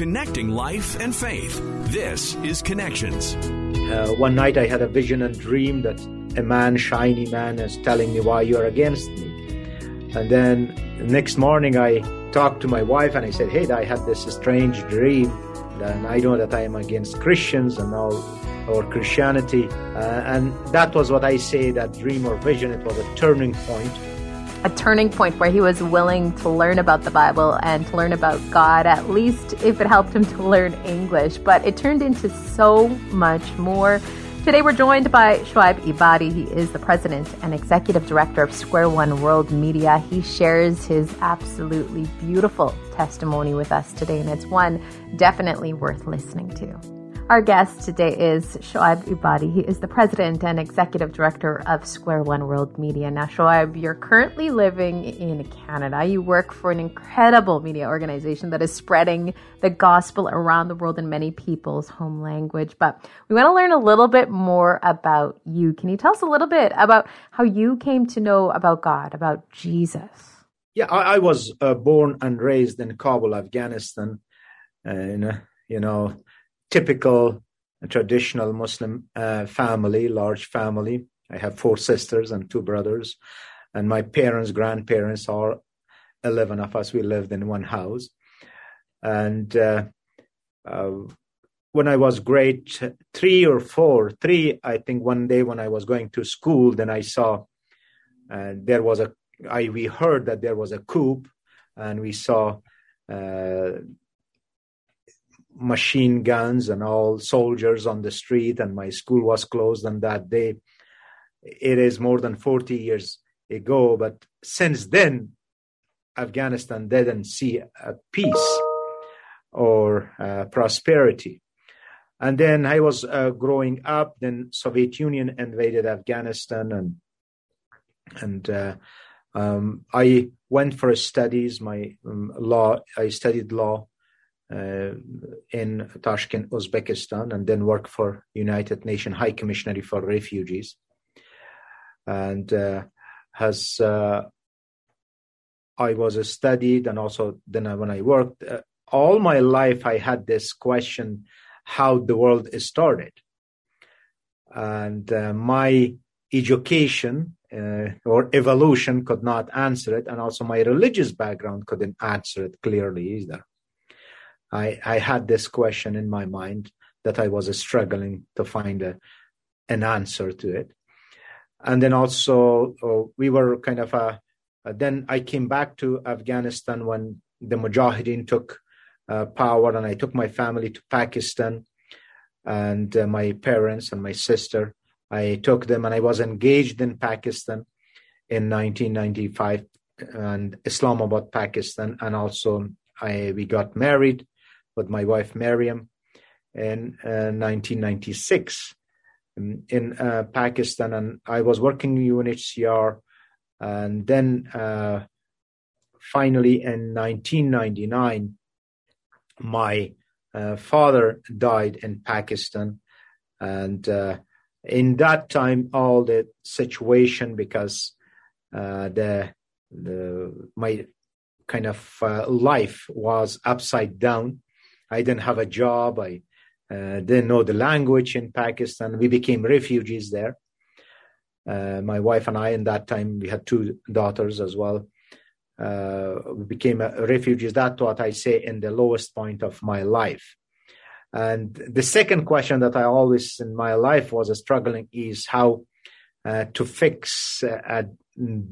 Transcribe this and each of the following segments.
Connecting life and faith. This is Connections. Uh, one night I had a vision and dream that a man, shiny man, is telling me why you're against me. And then next morning I talked to my wife and I said, Hey, I had this strange dream. And I know that I am against Christians and all or Christianity. Uh, and that was what I say that dream or vision. It was a turning point a turning point where he was willing to learn about the Bible and to learn about God, at least if it helped him to learn English. But it turned into so much more. Today we're joined by Shoaib Ibadi. He is the president and executive director of Square One World Media. He shares his absolutely beautiful testimony with us today, and it's one definitely worth listening to. Our guest today is Shoaib Ubadi. He is the president and executive director of Square One World Media. Now, Shoaib, you're currently living in Canada. You work for an incredible media organization that is spreading the gospel around the world in many people's home language. But we want to learn a little bit more about you. Can you tell us a little bit about how you came to know about God, about Jesus? Yeah, I, I was uh, born and raised in Kabul, Afghanistan. And, you know, typical traditional Muslim uh, family, large family. I have four sisters and two brothers, and my parents, grandparents, all eleven of us. We lived in one house, and uh, uh, when I was grade three or four, three, I think one day when I was going to school, then I saw uh, there was a. I we heard that there was a coup, and we saw uh, machine guns and all soldiers on the street and my school was closed on that day. It is more than 40 years ago but since then afghanistan didn't see peace or uh, prosperity. And then i was uh, growing up then soviet union invaded afghanistan and and uh, um, i went for studies. My um, law i studied law in Tashkent, Uzbekistan, and then worked for United Nations High Commissioner for Refugees, and uh, has uh, I was studied, and also then when I worked, uh, all my life I had this question: how the world is started, and uh, my education uh, or evolution could not answer it, and also my religious background couldn't answer it clearly either. I, I had this question in my mind that I was struggling to find a, an answer to it. And then also, uh, we were kind of a, uh, then I came back to Afghanistan when the Mujahideen took uh, power, and I took my family to Pakistan and uh, my parents and my sister. I took them, and I was engaged in Pakistan in 1995 and Islamabad, Pakistan, and also I we got married with my wife Miriam in uh, 1996 in, in uh, Pakistan, and I was working in UNHCR, and then uh, finally in 1999, my uh, father died in Pakistan, and uh, in that time, all the situation because uh, the the my kind of life was upside down I didn't have a job. I uh, didn't know the language in Pakistan. We became refugees there. Uh, my wife and I, in that time, we had two daughters as well. Uh, we became refugees. That's what I say in the lowest point of my life. And the second question that I always in my life was struggling is how uh, to fix a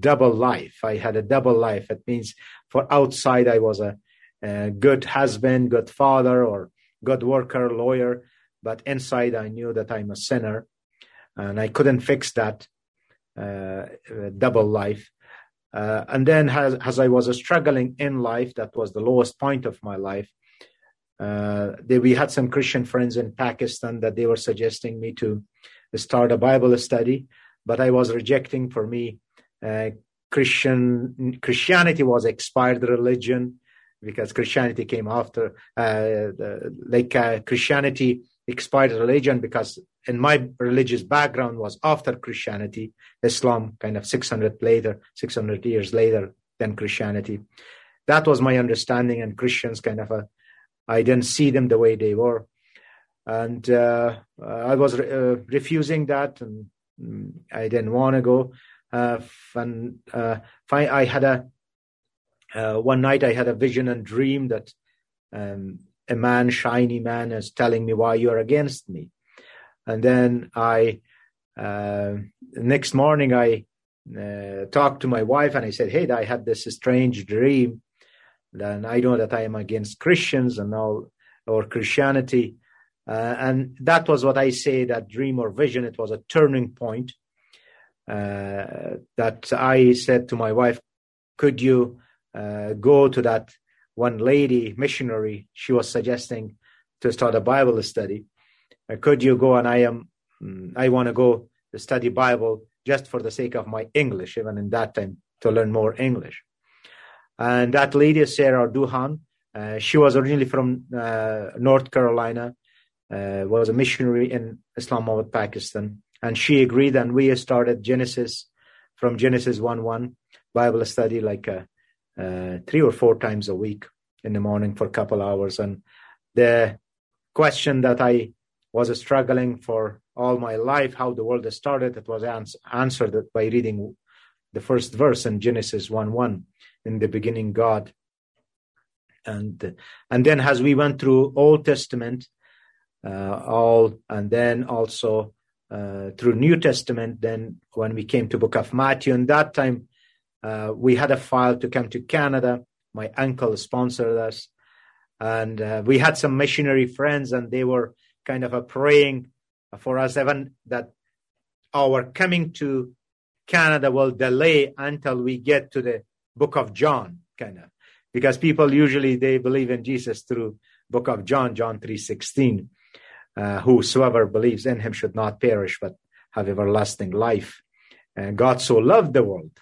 double life. I had a double life. It means for outside I was a a good husband, good father, or good worker, lawyer. But inside, I knew that I'm a sinner, and I couldn't fix that uh, double life. Uh, and then, as, as, I was struggling in life, that was the lowest point of my life. Uh, they, we had some Christian friends in Pakistan that they were suggesting me to start a Bible study, but I was rejecting. For me, uh, Christian Christianity was expired religion because Christianity came after, uh, like uh, Christianity expired religion because in my religious background was after Christianity, Islam kind of 600 later, 600 years later than Christianity. That was my understanding, and Christians kind of uh, I didn't see them the way they were. And uh, I was uh, refusing that, and mm, I didn't want to go. Uh, and I had a uh, one night I had a vision and dream that um, a man, shiny man, is telling me why you are against me. And then I, uh, next morning, I uh, talked to my wife and I said, Hey, I had this strange dream. Then I know that I am against Christians and all, or Christianity. Uh, and that was what I say that dream or vision. It was a turning point. Uh, that I said to my wife, Could you uh, go to that one lady missionary? She was suggesting to start a Bible study. Uh, could you go? And I am, mm, I want to go to study Bible just for the sake of my English, even in that time, to learn more English. And that lady, is Sarah Duhan, uh, she was originally from uh, North Carolina, uh, was a missionary in Islamabad, Pakistan. And she agreed, and we started Genesis from Genesis 1 1 Bible study like uh, uh, three or four times a week in the morning for a couple hours. And the question that I was struggling for all my life how the world started. It was ans- answered by reading the first verse in Genesis 1 1. In the beginning, God. And, and then as we went through Old Testament, uh, all, and then also uh, through New Testament, then when we came to book of Matthew, and that time uh, we had a file to come to Canada. My uncle sponsored us, and uh, we had some missionary friends, and they were kind of a praying for us, even that our coming to Canada will delay until we get to the book of John, kind of, because people usually they believe in Jesus through book of John, John three sixteen. Uh, whosoever believes in him should not perish but have everlasting life. And God so loved the world.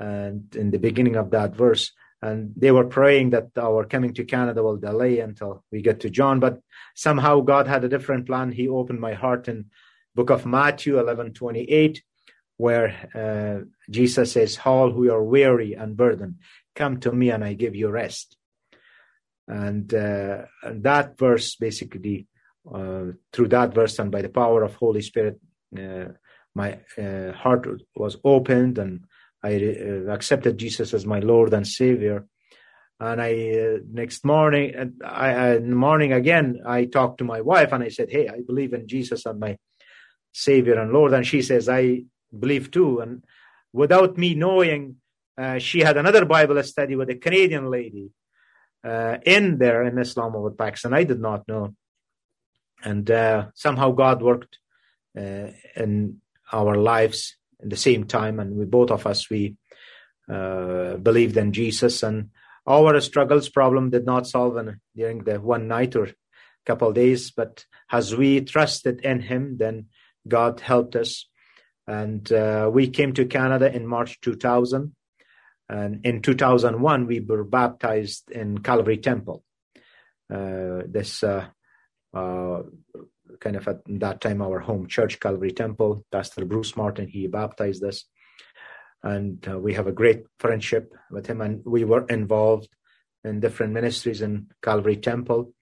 And in the beginning of that verse, and they were praying that our coming to Canada will delay until we get to John. But somehow God had a different plan. He opened my heart in book of Matthew 11, 28, where uh, Jesus says, all who are weary and burdened, come to me and I give you rest. And, uh, and that verse basically, uh, through that verse and by the power of Holy Spirit, uh, my uh, heart was opened and I uh, accepted Jesus as my Lord and Savior. And I uh, next morning, uh, I, I, in the morning again, I talked to my wife and I said, "Hey, I believe in Jesus as my Savior and Lord." And she says, "I believe too." And without me knowing, uh, she had another Bible study with a Canadian lady uh, in there in Islamabad, Pakistan. I did not know, and somehow God worked in our lives at the same time, and we both of us we uh, believed in Jesus, and our struggles problem did not solve in, during the one night or couple days, but as we trusted in Him, then God helped us, and uh, we came to Canada in March 2000, and in 2001 we were baptized in Calvary Temple. Uh, this uh, uh, kind of at that time our home church, Calvary Temple. Pastor Bruce Martin, he baptized us. And uh, we have a great friendship with him. And we were involved in different ministries in Calvary Temple.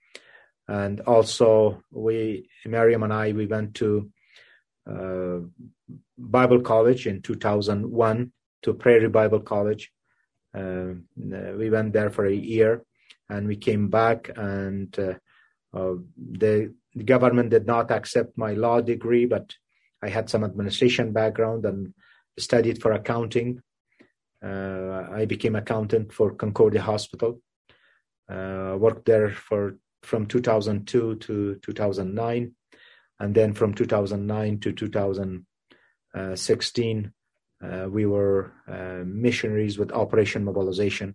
And also, we, Miriam and I, we went to uh, Bible College in 2001 to Prairie Bible College. Uh, we went there for a year and we came back and uh, uh, the the government did not accept my law degree, but I had some administration background and studied for accounting. Uh, I became accountant for Concordia Hospital. Uh, worked there for from 2002 to 2009, and then from 2009 to 2016, uh, we were uh, missionaries with Operation Mobilization,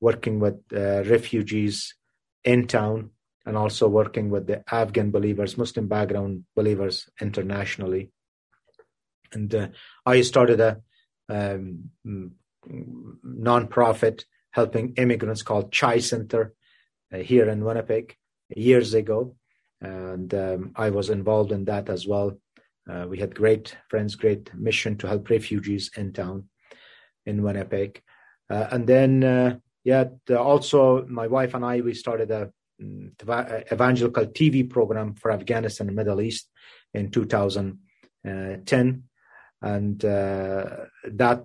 working with uh, refugees in town and also working with the Afghan believers, Muslim background believers internationally. And uh, I started a um, non-profit helping immigrants called Chai Center uh, here in Winnipeg years ago, and um, I was involved in that as well. Uh, we had great friends, great mission to help refugees in town in Winnipeg, uh, and then uh, yeah, also my wife and I we started a evangelical TV program for Afghanistan and Middle East in 2010, and uh, that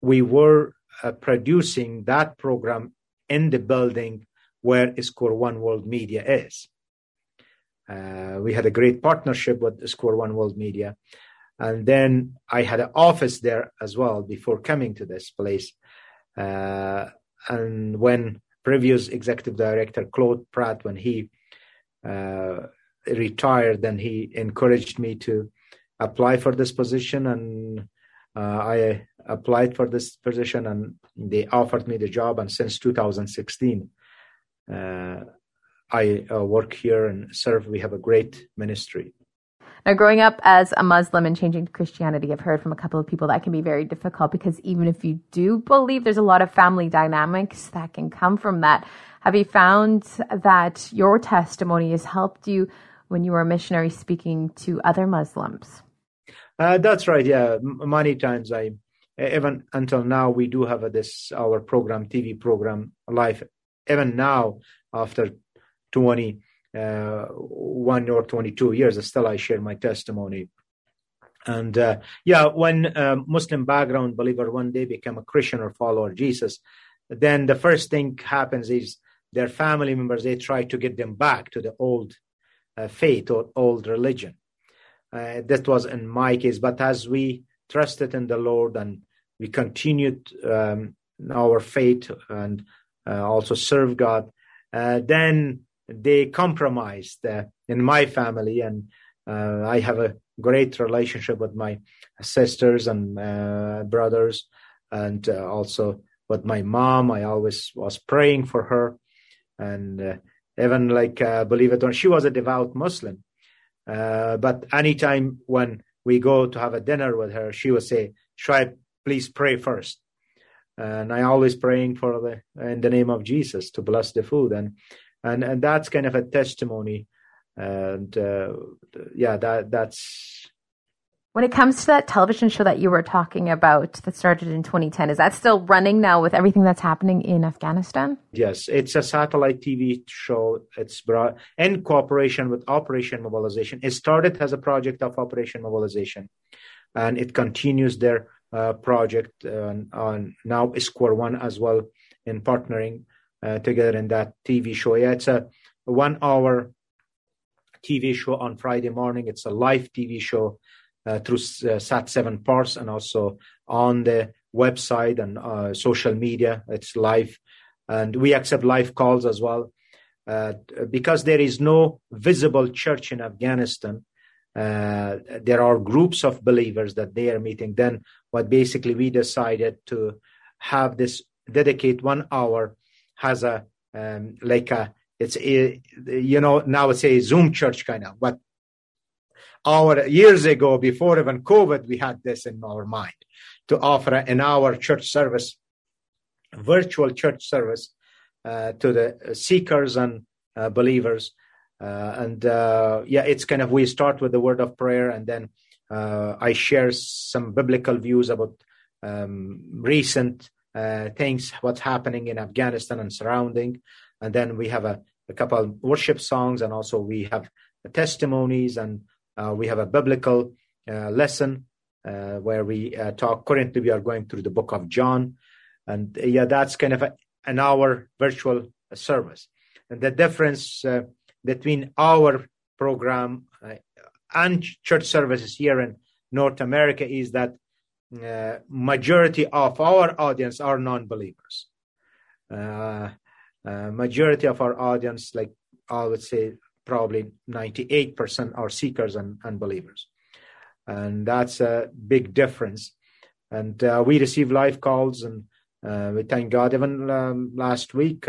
we were uh, producing that program in the building where Square One World Media is. Uh, we had a great partnership with Square One World Media, and then I had an office there as well before coming to this place. Uh, and when previous executive director Claude Pratt, when he uh, retired, then he encouraged me to apply for this position, and uh, I applied for this position, and they offered me the job. And since 2016, uh, I uh, work here and serve. We have a great ministry. Now, growing up as a Muslim and changing to Christianity, I've heard from a couple of people that can be very difficult because even if you do believe, there's a lot of family dynamics that can come from that. Have you found that your testimony has helped you when you were a missionary speaking to other Muslims? Uh, that's right. Yeah, many times I, even until now, we do have a, this our program, TV program, live. Even now, after 20 uh, one or 22 years, still I share my testimony. And uh, yeah, when a Muslim background believer one day become a Christian or follower Jesus, then the first thing happens is their family members they try to get them back to the old uh, faith or old religion. Uh, that was in my case, but as we trusted in the Lord and we continued um, our faith and uh, also serve God, uh, then they compromised uh, in my family, and uh, I have a great relationship with my sisters and uh, brothers, and also with my mom. I always was praying for her, and even like believe it or not, she was a devout Muslim. but anytime when we go to have a dinner with her, she would say, "Try, please pray first and I always praying for the in the name of Jesus to bless the food and and and that's kind of a testimony. And uh, yeah that that's when it comes to that television show that you were talking about that started in 2010 is that still running now with everything that's happening in afghanistan? Yes it's a satellite tv show. It's brought in cooperation with operation mobilization. It started as a project of operation mobilization and it continues their uh, project uh, on now Square One as well in partnering together in that TV show. Yeah, it's a one hour TV show on Friday morning. It's a live TV show uh, through uh, Sat7 Pars and also on the website and uh, social media. It's live. And we accept live calls as well. Uh, because there is no visible church in Afghanistan, uh, there are groups of believers that they are meeting. Then, what basically we decided to have this dedicate one hour has a um, like a it's a, you know now it's a Zoom church kind of, but our years ago before even COVID we had this in our mind to offer in our church service, virtual church service uh, to the seekers and uh, believers. Uh, and uh, yeah, it's kind of we start with the word of prayer, and then uh, I share some biblical views about um, recent things, what's happening in Afghanistan and surrounding. And then we have a, a couple of worship songs, and also we have testimonies, and uh, we have a biblical uh, lesson uh, where we uh, talk. Currently, we are going through the book of John, and uh, yeah, that's kind of a, an hour virtual service. And the difference between our program and church services here in North America is that uh, majority of our audience are non-believers. Uh, uh, majority of our audience, like I would say, probably 98% are seekers and unbelievers, and that's a big difference. And uh, we receive live calls, and we thank God. Even um, last week,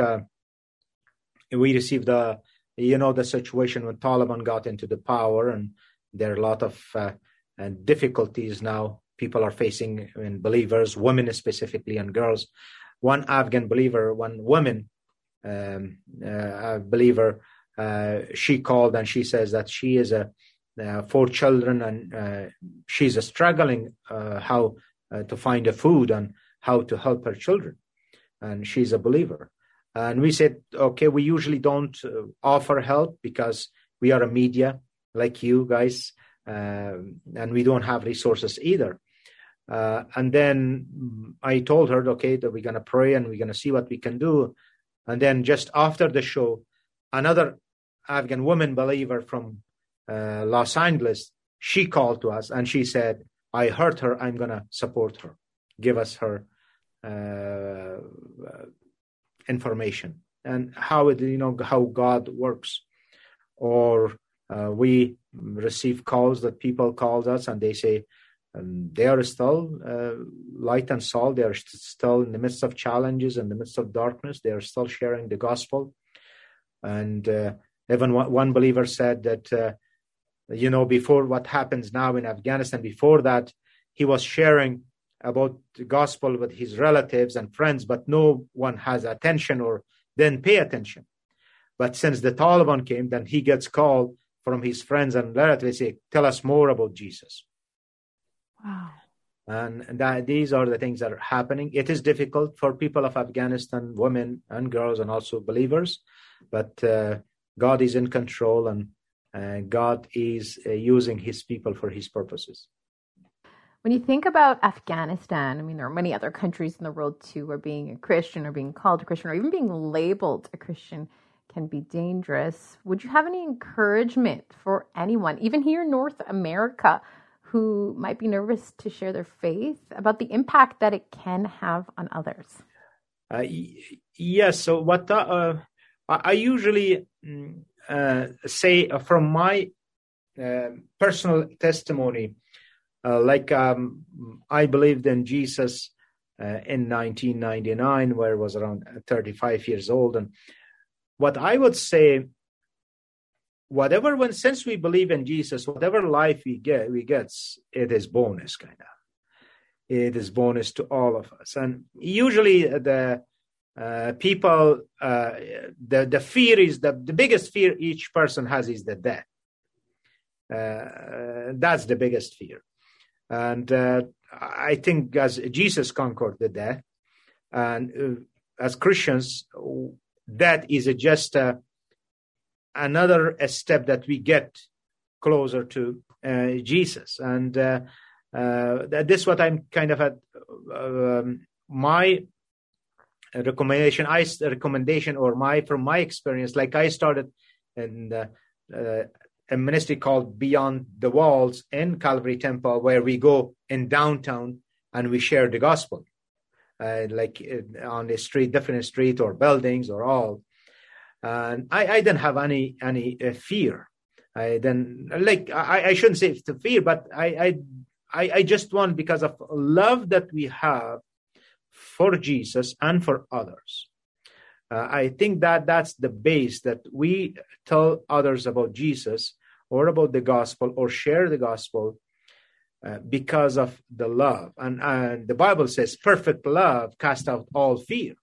we received the, you know, the situation when Taliban got into the power, and there are a lot of difficulties now people are facing in believers, women specifically, and girls. One Afghan believer, one woman um, uh, believer, uh, she called and she says that she is a uh, four children and uh, she's struggling uh, how uh, to find a food and how to help her children, and she's a believer. And we said, okay, we usually don't uh, offer help because we are a media like you guys, um, and we don't have resources either. Uh, and then I told her, okay, that we're going to pray and we're going to see what we can do. And then just after the show, another Afghan woman believer from uh, Los Angeles, she called to us and she said, I hurt her. I'm going to support her. Give us her uh, information and how it, you know, how God works. Or uh, we receive calls that people called us and they say, um, they are still uh, light and salt. They are st- still in the midst of challenges, in the midst of darkness. They are still sharing the gospel. And uh, even one, one, believer said that, uh, you know, before what happens now in Afghanistan, before that, he was sharing about the gospel with his relatives and friends, but no one has attention or then pay attention. But since the Taliban came, then he gets called from his friends and relatives, say, tell us more about Jesus. Wow. And that these are the things that are happening. It is difficult for people of Afghanistan, women and girls, and also believers, but uh, God is in control and uh, God is uh, using his people for his purposes. When you think about Afghanistan, I mean, there are many other countries in the world too where being a Christian or being called a Christian or even being labeled a Christian can be dangerous. Would you have any encouragement for anyone, even here in North America, who might be nervous to share their faith about the impact that it can have on others? Uh, yes. So what uh, I usually mm, uh, say from my uh, personal testimony, uh, like um, I believed in Jesus uh, in 1999, where I was around 35 years old, and what I would say whatever when since we believe in Jesus, whatever life we get, we gets, it is bonus kind of. It is bonus to all of us, and usually the uh, people, uh, the the fear is the the biggest fear each person has is the death. Uh, that's the biggest fear, and uh, I think as Jesus conquered the death, and uh, as Christians, that is a just a another step that we get closer to uh, Jesus. And uh, uh, this is what I'm kind of at um, my recommendation. I recommendation or my from my experience, like I started in a ministry called Beyond the Walls in Calvary Temple, where we go in downtown and we share the gospel. Uh, like on the street, different street or buildings or all, and I, I didn't have any any uh, fear. I then like I, I shouldn't say it's the fear, but I, I I just want because of love that we have for Jesus and for others. Uh, I think that that's the base that we tell others about Jesus or about the gospel or share the gospel uh, because of the love. And, and the Bible says, perfect love cast out all fear.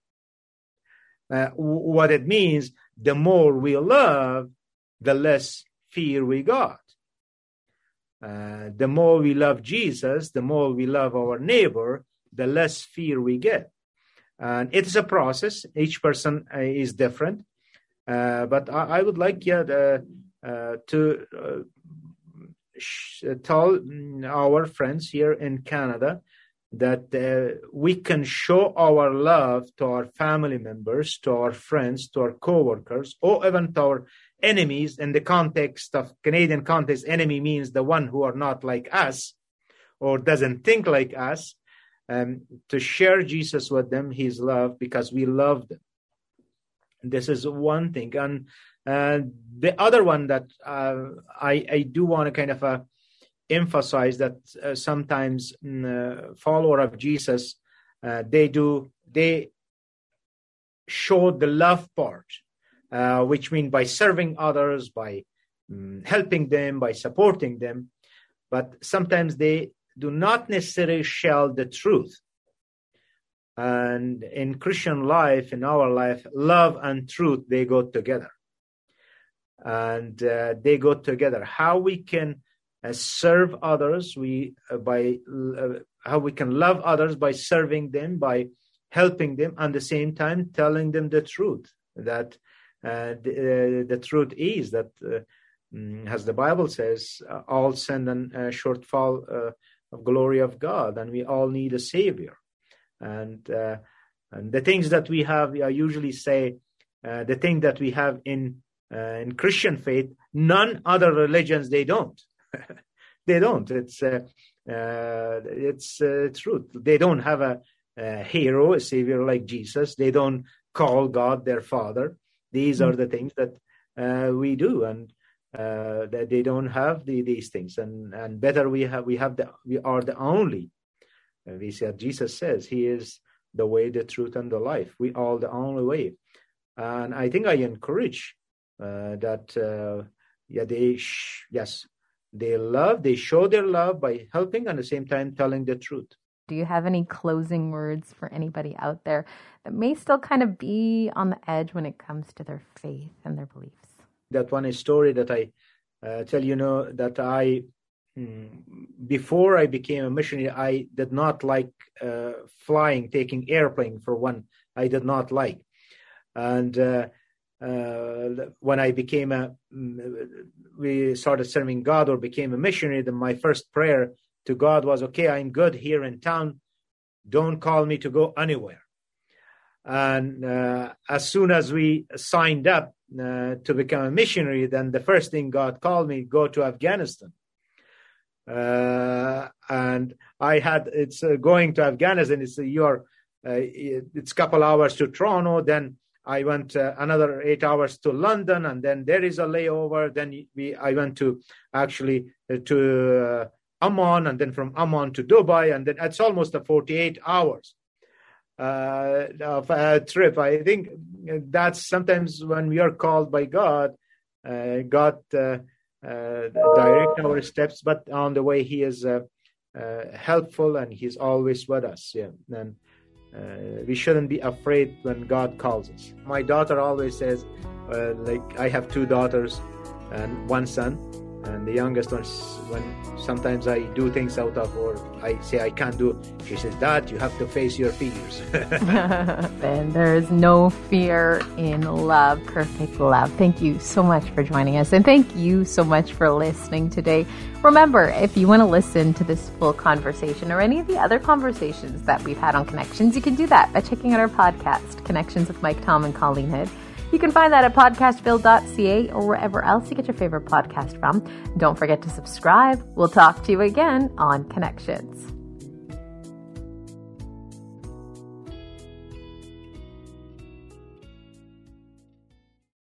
Uh, what it means, the more we love, the less fear we got. Uh, the more we love Jesus, the more we love our neighbor, the less fear we get. And it is a process. Each person uh, is different. Uh, but I, I, would like yeah, the, uh, to uh, sh- tell our friends here in Canada that uh, we can show our love to our family members, to our friends, to our co-workers, or even to our enemies. In the context of Canadian context, enemy means the one who are not like us or doesn't think like us. Um, to share Jesus with them, His love, because we love them. This is one thing, and uh, the other one that uh, I I do want to kind of uh, emphasize that uh, sometimes uh, follower of Jesus uh, they do they show the love part, uh, which mean by serving others, by um, helping them, by supporting them, but sometimes they do not necessarily share the truth. And in Christian life, in our life, love and truth they go together, and uh, they go together. How we can uh, serve others we uh, by uh, how we can love others by serving them by helping them, and the same time telling them the truth that uh, the, uh, the, truth is that, uh, mm, as the Bible says, all sin and shortfall of glory of God, and we all need a Savior. And and the things that we have, I usually say, the thing that we have in in Christian faith, none other religions they don't. they don't. It's uh, uh, it's uh, truth. They don't have a, a, hero, a savior like Jesus. They don't call God their father. These are the things that uh, we do, and uh, that they don't have the, these things. And and better we have we have the we are the only. we said Jesus says He is the way, the truth, and the life. We are the only way. And I think I encourage uh, that. Uh, yeah, they sh- yes, they love. They show their love by helping, and at the same time telling the truth. Do you have any closing words for anybody out there that may still kind of be on the edge when it comes to their faith and their beliefs? That one is story that I uh, tell you know that I mm, before I became a missionary, I did not like uh, flying, taking airplane for one. I did not like, and uh, when I became a, mm, we started serving God or became a missionary, then my first prayer to God was, okay, I'm good here in town. Don't call me to go anywhere. And uh, as soon as we signed up uh, to become a missionary, then the first thing God called me, go to Afghanistan. Uh, and I had, it's uh, going to Afghanistan, it's uh, your, it's a couple hours to Toronto, then I went uh, another eight hours to London, and then there is a layover. Then we, I went to actually uh, to uh, Amman, and then from Amman to Dubai, and then it's almost a 48 hours uh, of a trip. I think that's sometimes when we are called by God, uh, God uh, direct our steps, but on the way He is helpful and He's always with us. Yeah, and uh, we shouldn't be afraid when God calls us. My daughter always says, uh, like, I have two daughters and one son, and the youngest one, when sometimes I do things out of, or I say I can't do, she says, Dad, you have to face your fears. then there's no fear in love, perfect love. Thank you so much for joining us, and thank you so much for listening today. Remember, if you want to listen to this full conversation or any of the other conversations that we've had on Connections, you can do that by checking out our podcast, Connections with Mike Tom and Colleen Hood. You can find that at podcastville.ca or wherever else you get your favorite podcast from. Don't forget to subscribe. We'll talk to you again on Connections.